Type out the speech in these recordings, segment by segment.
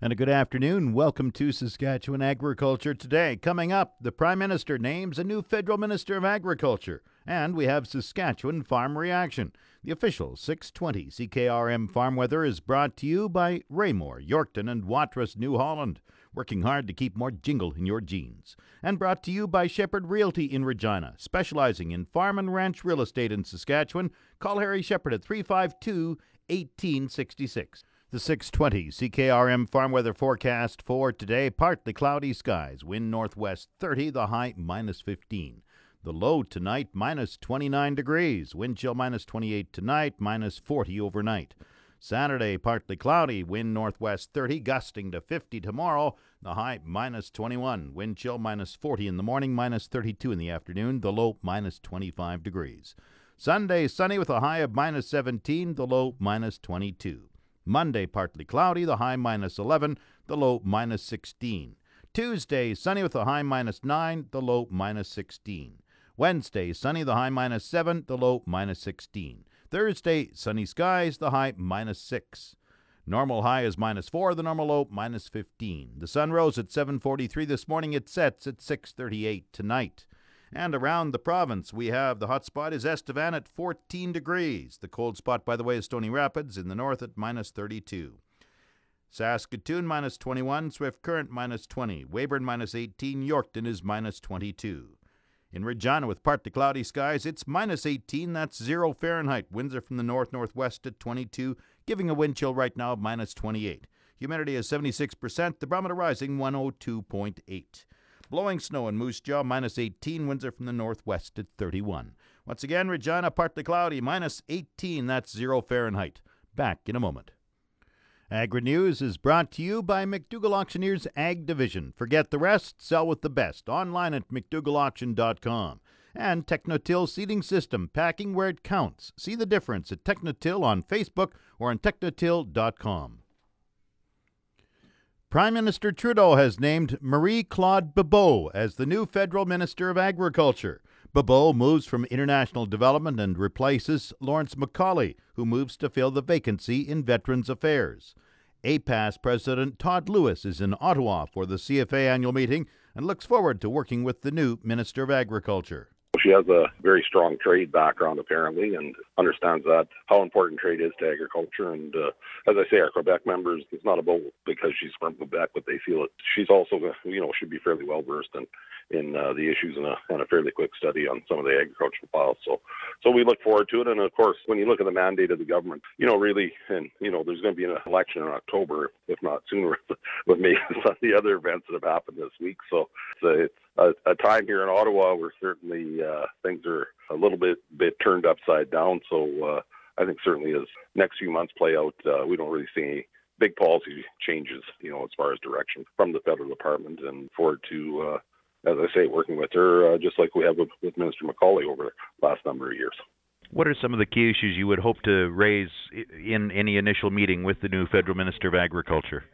And a good afternoon. Welcome to Saskatchewan Agriculture Today. Coming up, the Prime Minister names a new federal Minister of Agriculture. And we have Saskatchewan Farm Reaction. The official 620 CKRM Farm Weather is brought to you by Raymore, Yorkton, and Watrous, New Holland, working hard to keep more jingle in your jeans. And brought to you by Shepherd Realty in Regina, specializing in farm and ranch real estate in Saskatchewan. Call Harry Shepherd at 352 1866. The 620 CKRM farm weather forecast for today partly cloudy skies, wind northwest 30, the high minus 15. The low tonight minus 29 degrees, wind chill minus 28 tonight, minus 40 overnight. Saturday partly cloudy, wind northwest 30, gusting to 50 tomorrow, the high minus 21, wind chill minus 40 in the morning, minus 32 in the afternoon, the low minus 25 degrees. Sunday sunny with a high of minus 17, the low minus 22. Monday, partly cloudy, the high minus 11, the low minus 16. Tuesday, sunny with a high minus 9, the low minus 16. Wednesday, sunny, the high minus 7, the low minus 16. Thursday, sunny skies, the high minus 6. Normal high is minus 4, the normal low minus 15. The sun rose at 7:43 this morning, it sets at 6:38 tonight. And around the province, we have the hot spot is Estevan at 14 degrees. The cold spot, by the way, is Stony Rapids in the north at minus 32. Saskatoon minus 21, Swift Current minus 20, Weyburn minus 18, Yorkton is minus 22. In Regina, with partly cloudy skies, it's minus 18, that's zero Fahrenheit. Winds are from the north northwest at 22, giving a wind chill right now of minus 28. Humidity is 76%, the barometer rising 102.8. Blowing snow in Moose Jaw, minus 18. Winds are from the northwest at 31. Once again, Regina, partly cloudy, minus 18. That's zero Fahrenheit. Back in a moment. Agri News is brought to you by McDougall Auctioneers Ag Division. Forget the rest, sell with the best. Online at McDougallAuction.com. And Technotil Seeding System, packing where it counts. See the difference at Technotil on Facebook or on Technotil.com. Prime Minister Trudeau has named Marie Claude Bibeau as the new federal Minister of Agriculture. Bibeau moves from international development and replaces Lawrence MacAulay, who moves to fill the vacancy in Veterans Affairs. APAS President Todd Lewis is in Ottawa for the CFA annual meeting and looks forward to working with the new Minister of Agriculture. She has a very strong trade background, apparently, and understands that how important trade is to agriculture. And uh, as I say, our Quebec members, it's not about because she's from Quebec, but they feel it. She's also, you know, should be fairly well versed in in uh, the issues and a, and a fairly quick study on some of the agricultural files. So, so we look forward to it. And of course, when you look at the mandate of the government, you know, really, and you know, there's going to be an election in October, if not sooner, with maybe some of the other events that have happened this week. So it's, a, a, time here in Ottawa where certainly uh, things are a little bit bit turned upside down. So uh, I think certainly as next few months play out, uh, we don't really see any big policy changes, you know, as far as direction from the federal department, and forward to, uh, as I say, working with her uh, just like we have with, with Minister MacAulay over the last number of years. What are some of the key issues you would hope to raise in any initial meeting with the new federal minister of agriculture?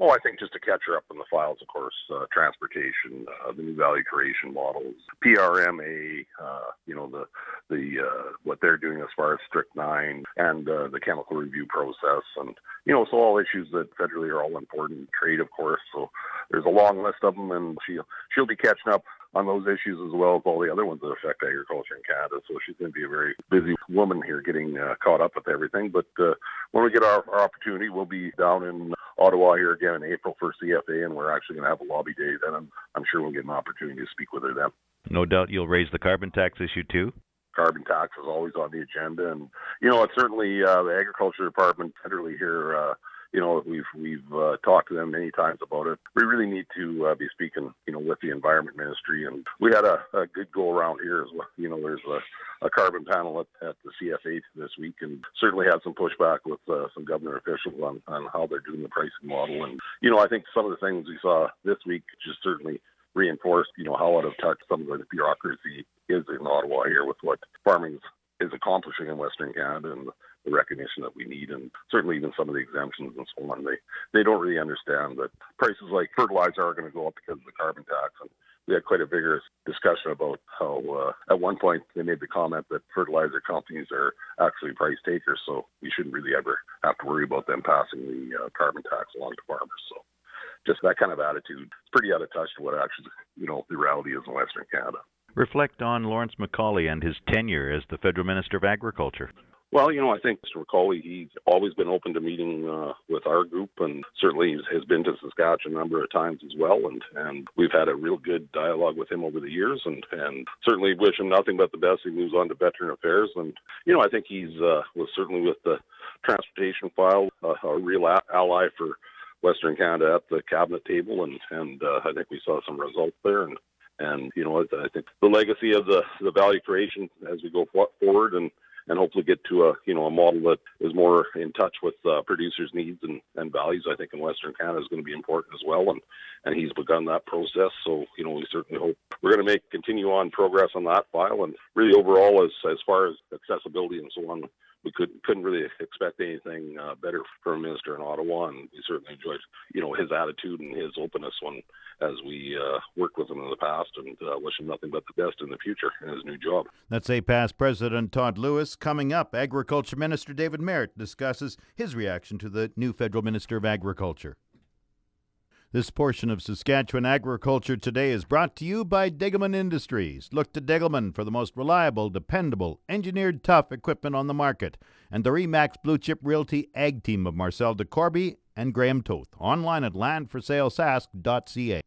Well, I think just to catch her up on the files, of course, uh, transportation, uh, the new value creation models, PRMA, uh, you know, the the uh, what they're doing as far as strychnine and uh, the chemical review process, and you know, so all issues that federally are all important. Trade, of course. So there's a long list of them, and she'll she'll be catching up on those issues as well as all the other ones that affect agriculture in Canada. So she's going to be a very busy woman here getting uh, caught up with everything. But uh, when we get our, our opportunity, we'll be down in Ottawa here again in April for CFA, and we're actually going to have a lobby day then. I'm, I'm sure we'll get an opportunity to speak with her then. No doubt you'll raise the carbon tax issue too carbon tax is always on the agenda, and you know it's certainly uh, the agriculture department federally here uh, you know, we've we've uh, talked to them many times about it. We really need to uh, be speaking, you know, with the environment ministry, and we had a, a good go around here as well. You know, there's a, a carbon panel at, at the CFA this week, and certainly had some pushback with uh, some government officials on on how they're doing the pricing model. And you know, I think some of the things we saw this week just certainly reinforced, you know, how out of touch some of the bureaucracy is in Ottawa here with what farming is accomplishing in Western Canada and the recognition that we need, and certainly even some of the exemptions and so on. They they don't really understand that prices like fertilizer are going to go up because of the carbon tax, and we had quite a vigorous discussion about how uh, at one point they made the comment that fertilizer companies are actually price takers, so we shouldn't really ever have to worry about them passing the uh, carbon tax along to farmers. So just that kind of attitude. It's pretty out of touch to what actually, you know, the reality is in Western Canada. Reflect on Lawrence MacAulay and his tenure as the federal minister of agriculture. Well, you know, I think Mr. MacAulay, he's always been open to meeting uh, with our group, and certainly has been to Saskatchewan a number of times as well. And and we've had a real good dialogue with him over the years, and and certainly wish him nothing but the best. He moves on to veteran affairs, and you know, I think he's uh, was certainly with the transportation file uh, a real ally for Western Canada at the cabinet table, and and uh, I think we saw some results there, and and you know, I think the legacy of the the value creation as we go forward and and hopefully get to a you know a model that is more in touch with uh, producers' needs and, and values. I think in Western Canada is going to be important as well, and and he's begun that process. So you know we certainly hope we're going to make continue on progress on that file, and really overall as as far as accessibility and so on we couldn't couldn't really expect anything uh, better from a minister in Ottawa, and we certainly enjoyed you know his attitude and his openness when as we uh, worked with him in the past, and uh, wish him nothing but the best in the future in his new job. That's APAS President Todd Lewis. Coming up, Agriculture Minister David Marit discusses his reaction to the new federal minister of agriculture. This portion of Saskatchewan Agriculture Today is brought to you by Degelman Industries. Look to Degelman for the most reliable, dependable, engineered tough equipment on the market. And the Remax Blue Chip Realty Ag Team of Marcel DeCorby and Graham Toth. Online at landforsalesask.ca.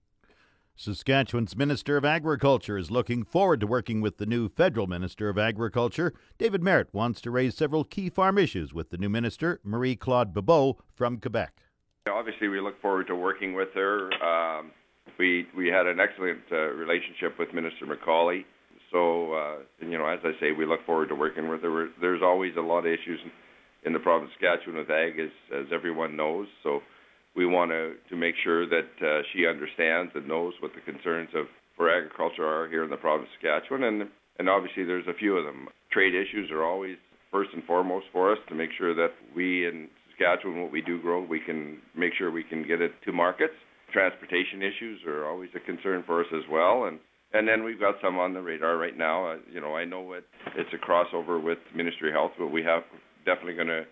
Saskatchewan's Minister of Agriculture is looking forward to working with the new federal Minister of Agriculture. David Marit wants to raise several key farm issues with the new minister, Marie Claude Bibeau from Quebec. Obviously, we look forward to working with her. Um, we we had an excellent uh, relationship with Minister MacAulay. So, uh, you know, as I say, we look forward to working with her. There's always a lot of issues in the province of Saskatchewan with ag, as, as everyone knows. So, we want to, to make sure that uh, she understands and knows what the concerns of for agriculture are here in the province of Saskatchewan. And, and obviously, there's a few of them. Trade issues are always first and foremost for us to make sure that we in Saskatchewan, what we do grow, we can make sure we can get it to markets. Transportation issues are always a concern for us as well, and and then we've got some on the radar right now. Uh, you know, I know it, it's a crossover with Ministry of Health, but we have definitely going to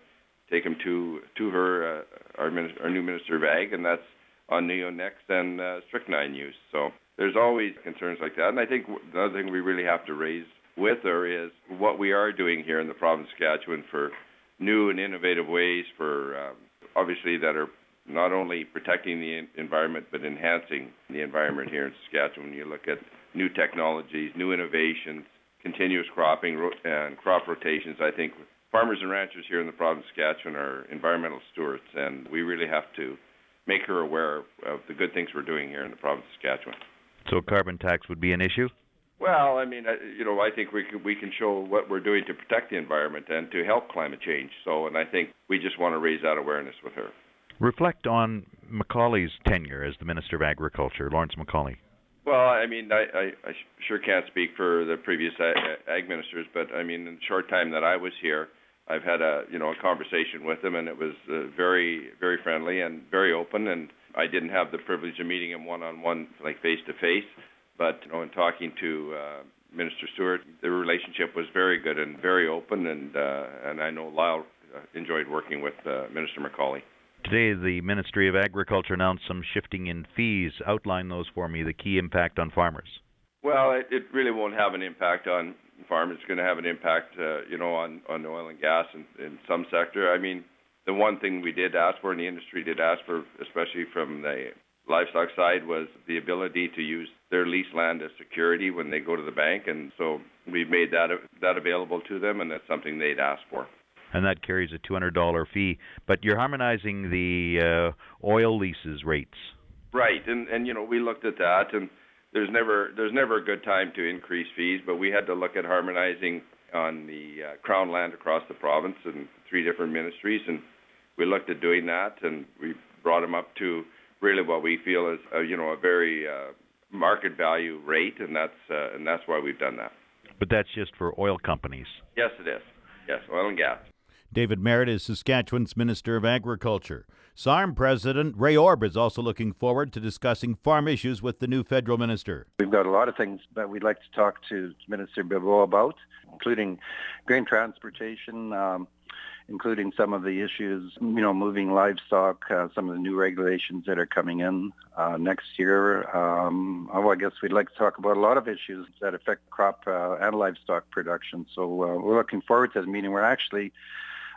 take them to to her, uh, our minister, our new Minister of Ag, and that's on neonicotinoids and uh, strychnine use. So there's always concerns like that, and I think the other thing we really have to raise with her is what we are doing here in the province of Saskatchewan for new and innovative ways for um, obviously that are not only protecting the environment but enhancing the environment here in Saskatchewan. You look at new technologies, new innovations, continuous cropping and crop rotations. I think farmers and ranchers here in the province of Saskatchewan are environmental stewards, and we really have to make her aware of the good things we're doing here in the province of Saskatchewan. So, carbon tax would be an issue? Well, I mean, you know, I think we can, we can show what we're doing to protect the environment and to help climate change. So, and I think we just want to raise that awareness with her. Reflect on MacAulay's tenure as the Minister of Agriculture, Lawrence MacAulay. Well, I mean, I, I, I sure can't speak for the previous ag ministers, but I mean, in the short time that I was here, I've had a you know a conversation with him, and it was uh, very very friendly and very open. And I didn't have the privilege of meeting him one on one, like face to face. But you know, in talking to uh, Minister Stewart, the relationship was very good and very open, and uh, and I know Lyle uh, enjoyed working with uh, Minister MacAulay. Today, the Ministry of Agriculture announced some shifting in fees. Outline those for me. The key impact on farmers. Well, it, it really won't have an impact on farmers. It's going to have an impact, uh, you know, on on oil and gas in, in some sector. I mean, the one thing we did ask for, and the industry did ask for, especially from the livestock side was the ability to use their lease land as security when they go to the bank, and so we've made that that available to them, and that's something they'd asked for. And that carries a $200 fee, but you're harmonizing the uh, oil leases rates. Right, and and you know we looked at that, and there's never there's never a good time to increase fees, but we had to look at harmonizing on the uh, crown land across the province and three different ministries, and we looked at doing that, and we brought them up to really what we feel is a, you know a very uh, market value rate, and that's uh, and that's why we've done that. But that's just for oil companies. Yes, it is. Yes, oil and gas. David Marit is Saskatchewan's Minister of Agriculture. SARM President Ray Orb is also looking forward to discussing farm issues with the new federal minister. We've got a lot of things that we'd like to talk to Minister Bibeau about, including grain transportation, um, including some of the issues, you know, moving livestock, uh, some of the new regulations that are coming in uh, next year. Um, oh, I guess we'd like to talk about a lot of issues that affect crop uh, and livestock production. So uh, we're looking forward to the meeting. We're actually,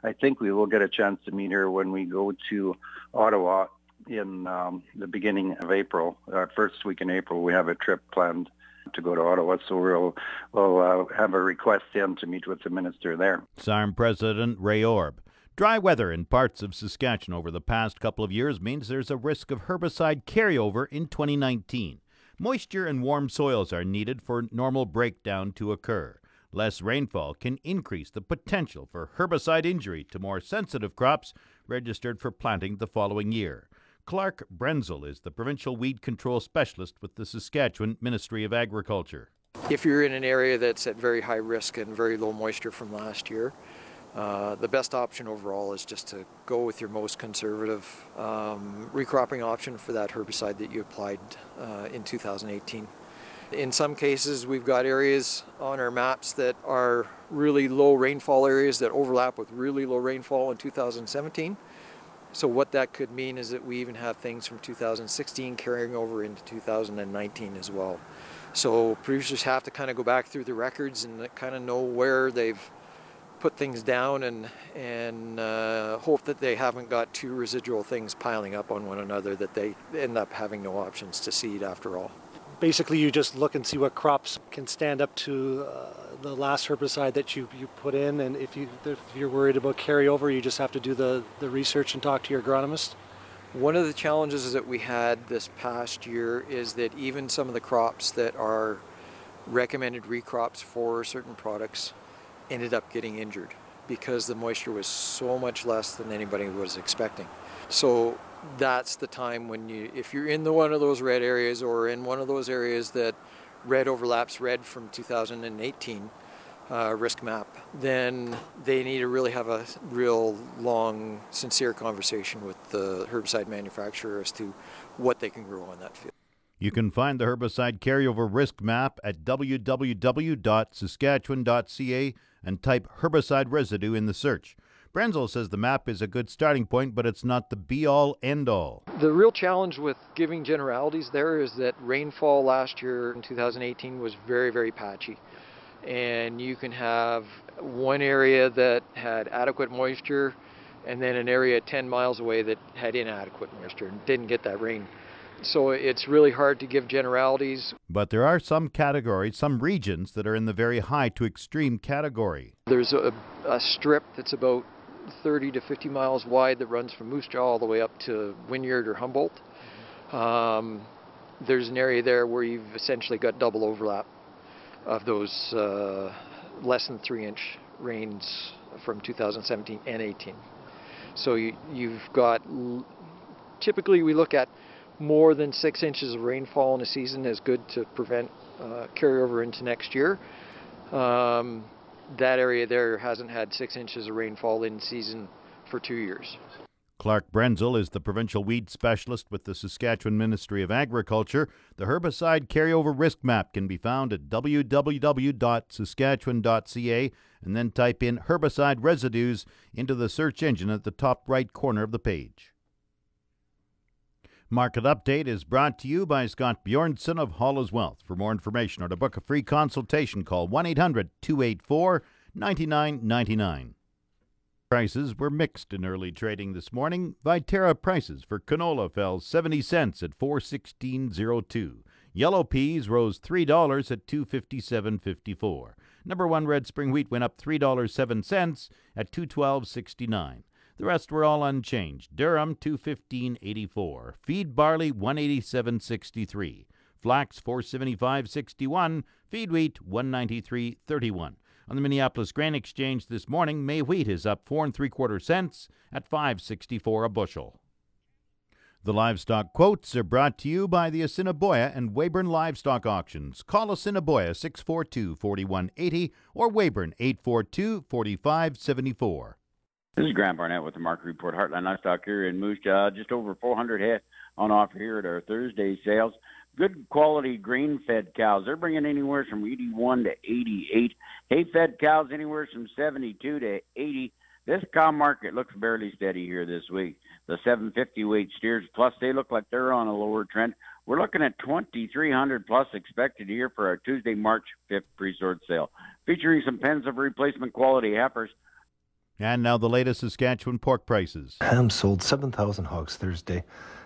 I think we will get a chance to meet her when we go to Ottawa in um, the beginning of April, uh, first week in April. We have a trip planned to go to Ottawa. So we'll we'll uh, have a request in to meet with the minister there. SARM President Ray Orb. Dry weather in parts of Saskatchewan over the past couple of years means there's a risk of herbicide carryover in 2019. Moisture and warm soils are needed for normal breakdown to occur. Less rainfall can increase the potential for herbicide injury to more sensitive crops registered for planting the following year. Clark Brenzil is the provincial weed control specialist with the Saskatchewan Ministry of Agriculture. If you're in an area that's at very high risk and very low moisture from last year, uh, the best option overall is just to go with your most conservative um, recropping option for that herbicide that you applied uh, in 2018. In some cases, we've got areas on our maps that are really low rainfall areas that overlap with really low rainfall in 2017. So what that could mean is that we even have things from 2016 carrying over into 2019 as well. So producers have to kind of go back through the records and kind of know where they've put things down and and uh, hope that they haven't got two residual things piling up on one another that they end up having no options to seed after all. Basically, you just look and see what crops can stand up to uh, the last herbicide that you, you put in, and if you if you're worried about carryover, you just have to do the, the research and talk to your agronomist. One of the challenges that we had this past year is that even some of the crops that are recommended recrops for certain products ended up getting injured because the moisture was so much less than anybody was expecting. So that's the time when you, if you're in the one of those red areas or in one of those areas that red overlaps red from 2018 uh, risk map, then they need to really have a real long, sincere conversation with the herbicide manufacturer as to what they can grow on that field. You can find the herbicide carryover risk map at www.saskatchewan.ca and type herbicide residue in the search. Brenzil says the map is a good starting point, but it's not the be all end all. The real challenge with giving generalities there is that rainfall last year in 2018 was very, very patchy. And you can have one area that had adequate moisture and then an area 10 miles away that had inadequate moisture and didn't get that rain. So it's really hard to give generalities. But there are some categories, some regions that are in the very high to extreme category. There's a, a strip that's about 30 to 50 miles wide that runs from Moose Jaw all the way up to Wynyard or Humboldt. Um, there's an area there where you've essentially got double overlap of those uh, less than three inch rains from 2017 and 18. So you, you've got typically we look at more than six inches of rainfall in a season as good to prevent uh, carryover into next year. Um, that area there hasn't had six inches of rainfall in season for two years. Clark Brenzil is the provincial weed specialist with the Saskatchewan Ministry of Agriculture. The herbicide carryover risk map can be found at www.saskatchewan.ca and then type in herbicide residues into the search engine at the top right corner of the page. Market Update is brought to you by Scott Bjornson of Hall's Wealth. For more information or to book a free consultation, call 1 800 284 9999. Prices were mixed in early trading this morning. Viterra prices for canola fell 70 cents at 416.02. Yellow peas rose $3 at 257.54. Number 1 red spring wheat went up $3.07 at 212.69. The rest were all unchanged. Durum 215.84, feed barley 187.63, flax 475.61, feed wheat 193.31. On the Minneapolis Grain Exchange this morning, May wheat is up four and three quarter cents at 5.64 a bushel. The livestock quotes are brought to you by the Assiniboia and Weyburn Livestock Auctions. Call Assiniboia 642 4180 or Weyburn 842 4574. This is Grant Barnett with the Market Report Heartland Livestock here in Moose Jaw. Just over 400 head on offer here at our Thursday sales. Good quality grain fed cows. They're bringing anywhere from 81 to 88. Hay fed cows anywhere from 72 to 80. This cow market looks barely steady here this week. The 750 weight steers plus they look like they're on a lower trend. We're looking at 2,300 plus expected here for our Tuesday, March 5th pre-sort sale, featuring some pens of replacement quality heifers. And now the latest Saskatchewan pork prices. Ham sold 7,000 hogs Thursday,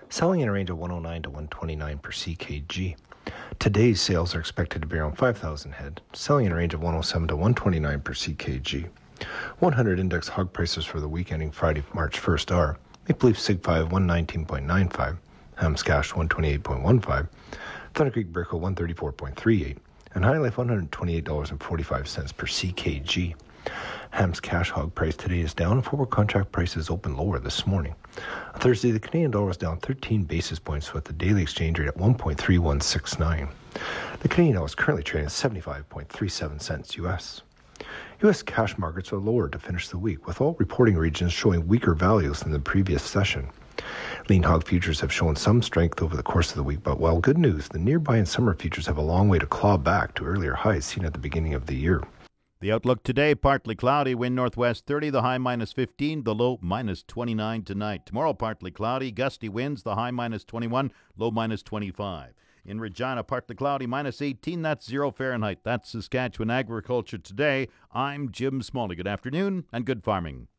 selling in a range of 109 to 129 per CKG. Today's sales are expected to be around 5,000 head, selling in a range of 107 to 129 per CKG. 100 index hog prices for the week ending Friday, March 1st are Maple Leaf Sig 5 119.95, Hams Cash 128.15, Thunder Creek Brickle 134.38, and HyLife $128.45 per CKG. Ham's cash hog price today is down, and forward contract prices opened lower this morning. On Thursday, the Canadian dollar was down 13 basis points with the daily exchange rate at 1.3169. The Canadian dollar is currently trading at 75.37 cents US. U.S. cash markets are lower to finish the week, with all reporting regions showing weaker values than the previous session. Lean hog futures have shown some strength over the course of the week, but while good news, the nearby and summer futures have a long way to claw back to earlier highs seen at the beginning of the year. The outlook today partly cloudy, wind northwest 30, the high minus 15, the low minus 29 tonight. Tomorrow partly cloudy, gusty winds, the high minus 21, low minus 25. In Regina, partly cloudy, minus 18, that's zero Fahrenheit. That's Saskatchewan Agriculture Today. I'm Jim Smalley. Good afternoon and good farming.